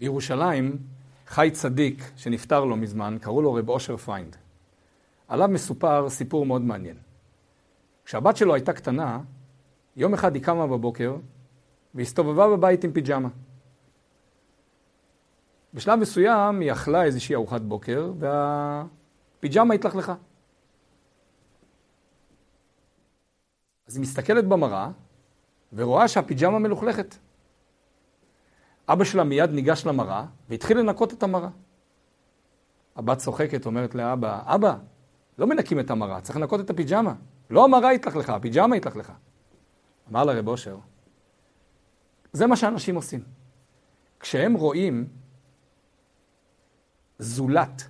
בירושלים חי צדיק שנפטר לא מזמן, קראו לו רב אושר פיינד. עליו מסופר סיפור מאוד מעניין. כשהבת שלו הייתה קטנה, יום אחד היא קמה בבוקר והסתובבה בבית עם פיג'מה. בשלב מסוים היא אכלה איזושהי ארוחת בוקר והפיג'מה התלכלכה. אז היא מסתכלת במראה ורואה שהפיג'מה מלוכלכת. אבא שלה מיד ניגש למראה והתחיל לנקות את המראה. הבת צוחקת, אומרת לאבא, אבא, לא מנקים את המראה, צריך לנקות את הפיג'מה. לא המראה התלכלכה, הפיג'מה התלכלכה. אמר לה רב אושר, זה מה שאנשים עושים. כשהם רואים זולת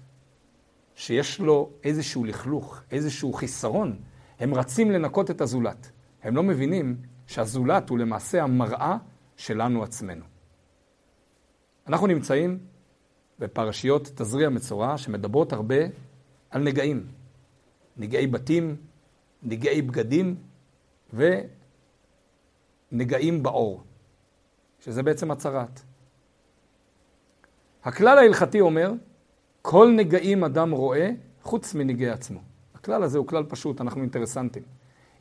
שיש לו איזשהו לכלוך, איזשהו חיסרון, הם רצים לנקות את הזולת. הם לא מבינים שהזולת הוא למעשה המראה שלנו עצמנו. אנחנו נמצאים בפרשיות תזריע מצורע שמדברות הרבה על נגעים. נגעי בתים, נגעי בגדים ונגעים בעור, שזה בעצם הצהרת. הכלל ההלכתי אומר, כל נגעים אדם רואה חוץ מנגעי עצמו. הכלל הזה הוא כלל פשוט, אנחנו אינטרסנטים.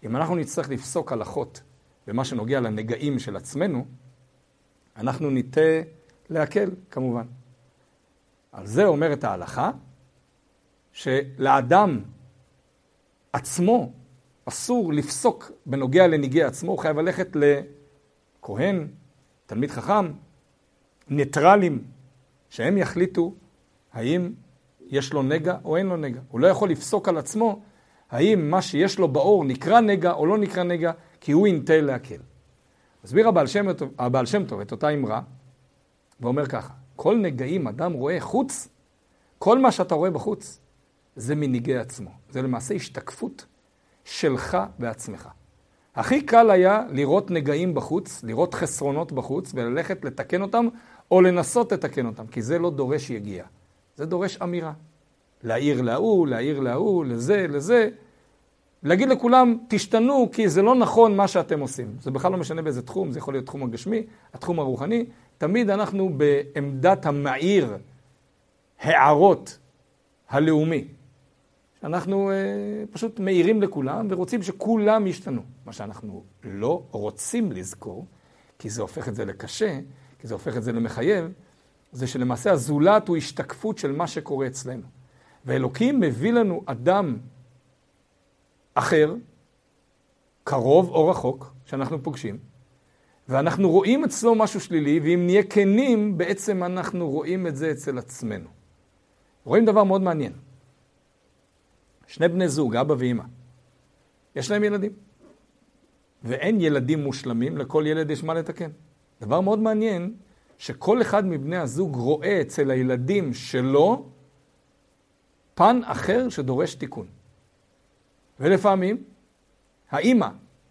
אם אנחנו נצטרך לפסוק הלכות במה שנוגע לנגעים של עצמנו, אנחנו ניטה להקל, כמובן. על זה אומרת ההלכה, שלאדם עצמו אסור לפסוק בנוגע לניגי עצמו, הוא חייב ללכת לכהן, תלמיד חכם, ניטרלים, שהם יחליטו האם יש לו נגע או אין לו נגע. הוא לא יכול לפסוק על עצמו האם מה שיש לו בעור נקרא נגע או לא נקרא נגע, כי הוא ינטה להקל. מסביר הבעל שם, הבעל שם טוב את אותה אמרה, ואומר ככה, כל נגעים אדם רואה חוץ, כל מה שאתה רואה בחוץ, זה מנהיגי עצמו. זה למעשה השתקפות שלך בעצמך. הכי קל היה לראות נגעים בחוץ, לראות חסרונות בחוץ, וללכת לתקן אותם, או לנסות לתקן אותם, כי זה לא דורש יגיעה. זה דורש אמירה. להעיר להוא, להעיר להוא, לזה, לזה. להגיד לכולם, תשתנו, כי זה לא נכון מה שאתם עושים. זה בכלל לא משנה באיזה תחום, זה יכול להיות תחום הגשמי, התחום הרוחני. תמיד אנחנו בעמדת המעיר, הערות הלאומי. אנחנו אה, פשוט מעירים לכולם ורוצים שכולם ישתנו. מה שאנחנו לא רוצים לזכור, כי זה הופך את זה לקשה, כי זה הופך את זה למחייב, זה שלמעשה הזולת הוא השתקפות של מה שקורה אצלנו. ואלוקים מביא לנו אדם אחר, קרוב או רחוק, שאנחנו פוגשים, ואנחנו רואים אצלו משהו שלילי, ואם נהיה כנים, בעצם אנחנו רואים את זה אצל עצמנו. רואים דבר מאוד מעניין. שני בני זוג, אבא ואימא, יש להם ילדים. ואין ילדים מושלמים, לכל ילד יש מה לתקן. דבר מאוד מעניין, שכל אחד מבני הזוג רואה אצל הילדים שלו פן אחר שדורש תיקון. ולפעמים האימא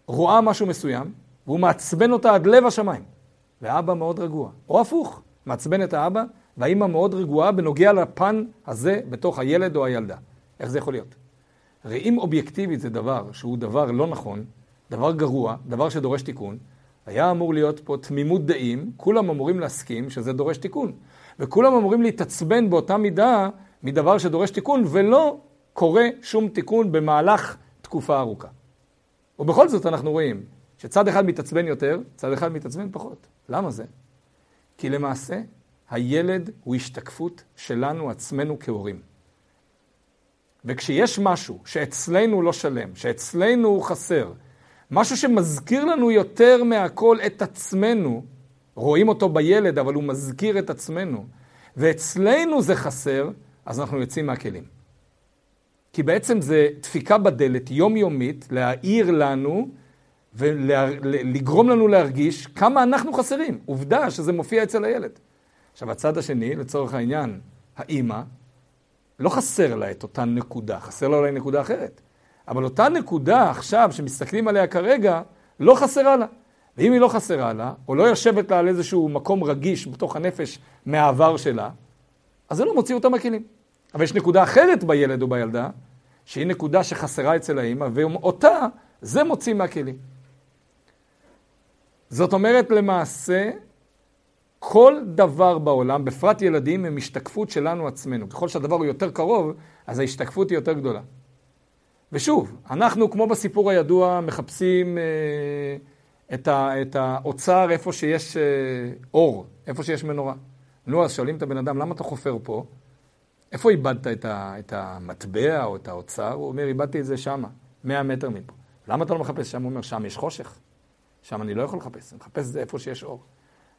רואה משהו מסוים, והוא מעצבן אותה עד לב השמיים, והאבא מאוד רגוע. או הפוך, מעצבן את האבא, והאימא מאוד רגועה בנוגע לפן הזה בתוך הילד או הילדה. איך זה יכול להיות? הרי אם אובייקטיבית זה דבר שהוא דבר לא נכון, דבר גרוע, דבר שדורש תיקון, היה אמור להיות פה תמימות דעים, כולם אמורים להסכים שזה דורש תיקון. וכולם אמורים להתעצבן באותה מידה מדבר שדורש תיקון, ולא קורה שום תיקון במהלך תקופה ארוכה. ובכל זאת אנחנו רואים שצד אחד מתעצבן יותר, צד אחד מתעצבן פחות. למה זה? כי למעשה הילד הוא השתקפות שלנו עצמנו כהורים. וכשיש משהו שאצלנו לא שלם, שאצלנו הוא חסר, משהו שמזכיר לנו יותר מהכל את עצמנו, רואים אותו בילד, אבל הוא מזכיר את עצמנו, ואצלנו זה חסר, אז אנחנו יוצאים מהכלים. כי בעצם זה דפיקה בדלת יומיומית להעיר לנו ולגרום לנו להרגיש כמה אנחנו חסרים. עובדה שזה מופיע אצל הילד. עכשיו, הצד השני, לצורך העניין, האימא, לא חסר לה את אותה נקודה, חסר לה אולי נקודה אחרת. אבל אותה נקודה עכשיו, שמסתכלים עליה כרגע, לא חסרה לה. ואם היא לא חסרה לה, או לא יושבת לה על איזשהו מקום רגיש בתוך הנפש מהעבר שלה, אז זה לא מוציא אותה מהכלים. אבל יש נקודה אחרת בילד או בילדה, שהיא נקודה שחסרה אצל האמא, ואותה זה מוציא מהכלים. זאת אומרת, למעשה, כל דבר בעולם, בפרט ילדים, הם השתקפות שלנו עצמנו. ככל שהדבר הוא יותר קרוב, אז ההשתקפות היא יותר גדולה. ושוב, אנחנו, כמו בסיפור הידוע, מחפשים אה, את, ה, את האוצר איפה שיש אה, אור, איפה שיש מנורה. נו, אז שואלים את הבן אדם, למה אתה חופר פה? איפה איבדת את, ה, את המטבע או את האוצר? הוא אומר, איבדתי את זה שמה, 100 מטר מפה. למה אתה לא מחפש שם? הוא אומר, שם יש חושך. שם אני לא יכול לחפש, אני מחפש את זה איפה שיש אור.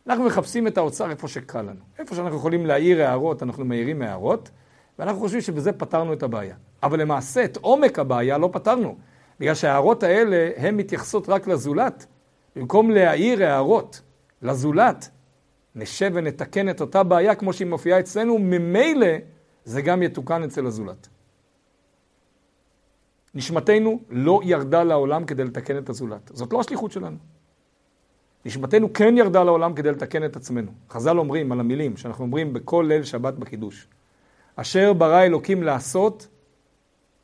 אנחנו מחפשים את האוצר איפה שקל לנו. איפה שאנחנו יכולים להעיר הערות, אנחנו מעירים הערות, ואנחנו חושבים שבזה פתרנו את הבעיה. אבל למעשה, את עומק הבעיה לא פתרנו, בגלל שההערות האלה, הן מתייחסות רק לזולת. במקום להעיר הערות לזולת, נשב ונתקן את אותה בעיה כמו שהיא מופיעה אצלנו, ממילא זה גם יתוקן אצל הזולת. נשמתנו לא ירדה לעולם כדי לתקן את הזולת. זאת לא השליחות שלנו. נשמתנו כן ירדה לעולם כדי לתקן את עצמנו. חז"ל אומרים על המילים שאנחנו אומרים בכל ליל שבת בקידוש. אשר ברא אלוקים לעשות,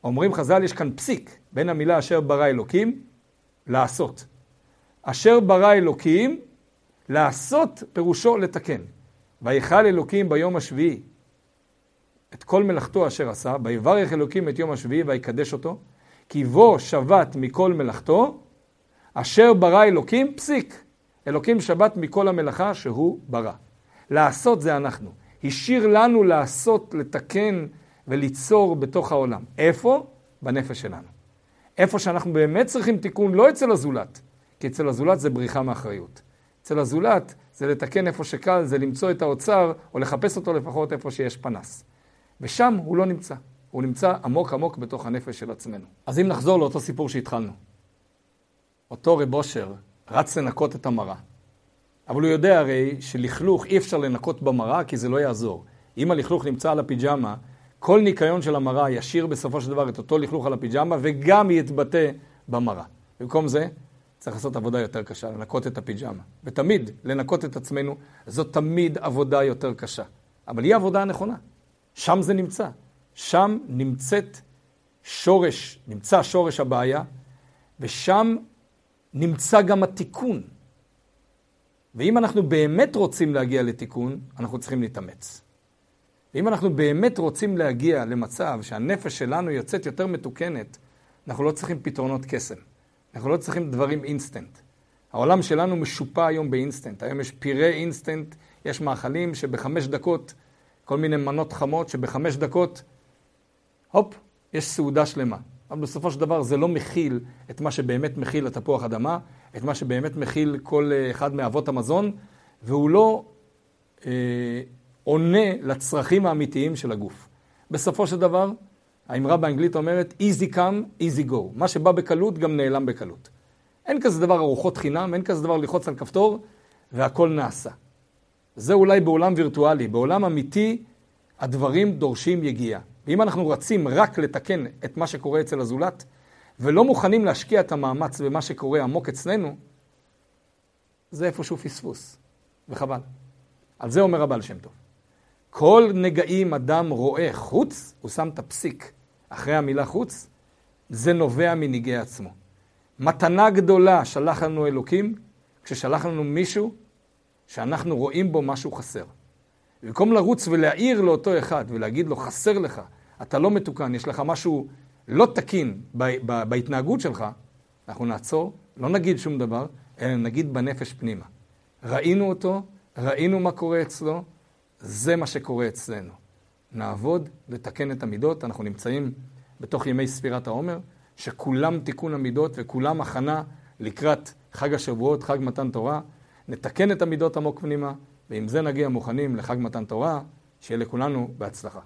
אומרים חז"ל, יש כאן פסיק בין המילה אשר ברא אלוקים, לעשות. אשר ברא אלוקים, לעשות פירושו לתקן. ויכל אלוקים ביום השביעי את כל מלאכתו אשר עשה, ויברך אלוקים את יום השביעי ויקדש אותו, כי בו שבת מכל מלאכתו, אשר ברא אלוקים, פסיק. אלוקים שבת מכל המלאכה שהוא ברא. לעשות זה אנחנו. השאיר לנו לעשות, לתקן וליצור בתוך העולם. איפה? בנפש שלנו. איפה שאנחנו באמת צריכים תיקון, לא אצל הזולת, כי אצל הזולת זה בריחה מאחריות. אצל הזולת זה לתקן איפה שקל, זה למצוא את האוצר, או לחפש אותו לפחות איפה שיש פנס. ושם הוא לא נמצא. הוא נמצא עמוק עמוק בתוך הנפש של עצמנו. אז אם נחזור לאותו סיפור שהתחלנו. אותו רב אושר רץ לנקות את המראה. אבל הוא יודע הרי שלכלוך אי אפשר לנקות במראה כי זה לא יעזור. אם הלכלוך נמצא על הפיג'מה, כל ניקיון של המראה ישאיר בסופו של דבר את אותו לכלוך על הפיג'מה וגם יתבטא במראה. במקום זה, צריך לעשות עבודה יותר קשה, לנקות את הפיג'מה. ותמיד, לנקות את עצמנו, זאת תמיד עבודה יותר קשה. אבל היא העבודה הנכונה. שם זה נמצא. שם נמצאת שורש, נמצא שורש הבעיה, ושם נמצא גם התיקון. ואם אנחנו באמת רוצים להגיע לתיקון, אנחנו צריכים להתאמץ. ואם אנחנו באמת רוצים להגיע למצב שהנפש שלנו יוצאת יותר מתוקנת, אנחנו לא צריכים פתרונות קסם. אנחנו לא צריכים דברים אינסטנט. העולם שלנו משופע היום באינסטנט. היום יש פירי אינסטנט, יש מאכלים שבחמש דקות, כל מיני מנות חמות שבחמש דקות, הופ, יש סעודה שלמה. אבל בסופו של דבר זה לא מכיל את מה שבאמת מכיל התפוח אדמה, את מה שבאמת מכיל כל אה, אחד מאבות המזון, והוא לא אה, עונה לצרכים האמיתיים של הגוף. בסופו של דבר, האמרה באנגלית אומרת, easy come, easy go. מה שבא בקלות גם נעלם בקלות. אין כזה דבר ארוחות חינם, אין כזה דבר ללחוץ על כפתור והכל נעשה. זה אולי בעולם וירטואלי, בעולם אמיתי הדברים דורשים יגיעה. ואם אנחנו רצים רק לתקן את מה שקורה אצל הזולת, ולא מוכנים להשקיע את המאמץ במה שקורה עמוק אצלנו, זה איפשהו פספוס, וחבל. על זה אומר הבעל שם טוב. כל נגעים אדם רואה חוץ, הוא שם את הפסיק אחרי המילה חוץ, זה נובע מנגעי עצמו. מתנה גדולה שלח לנו אלוקים, כששלח לנו מישהו שאנחנו רואים בו משהו חסר. במקום לרוץ ולהעיר לאותו אחד ולהגיד לו, חסר לך, אתה לא מתוקן, יש לך משהו לא תקין בהתנהגות שלך, אנחנו נעצור, לא נגיד שום דבר, אלא נגיד בנפש פנימה. ראינו אותו, ראינו מה קורה אצלו, זה מה שקורה אצלנו. נעבוד, לתקן את המידות, אנחנו נמצאים בתוך ימי ספירת העומר, שכולם תיקון המידות וכולם הכנה לקראת חג השבועות, חג מתן תורה. נתקן את המידות עמוק פנימה, ועם זה נגיע מוכנים לחג מתן תורה, שיהיה לכולנו בהצלחה.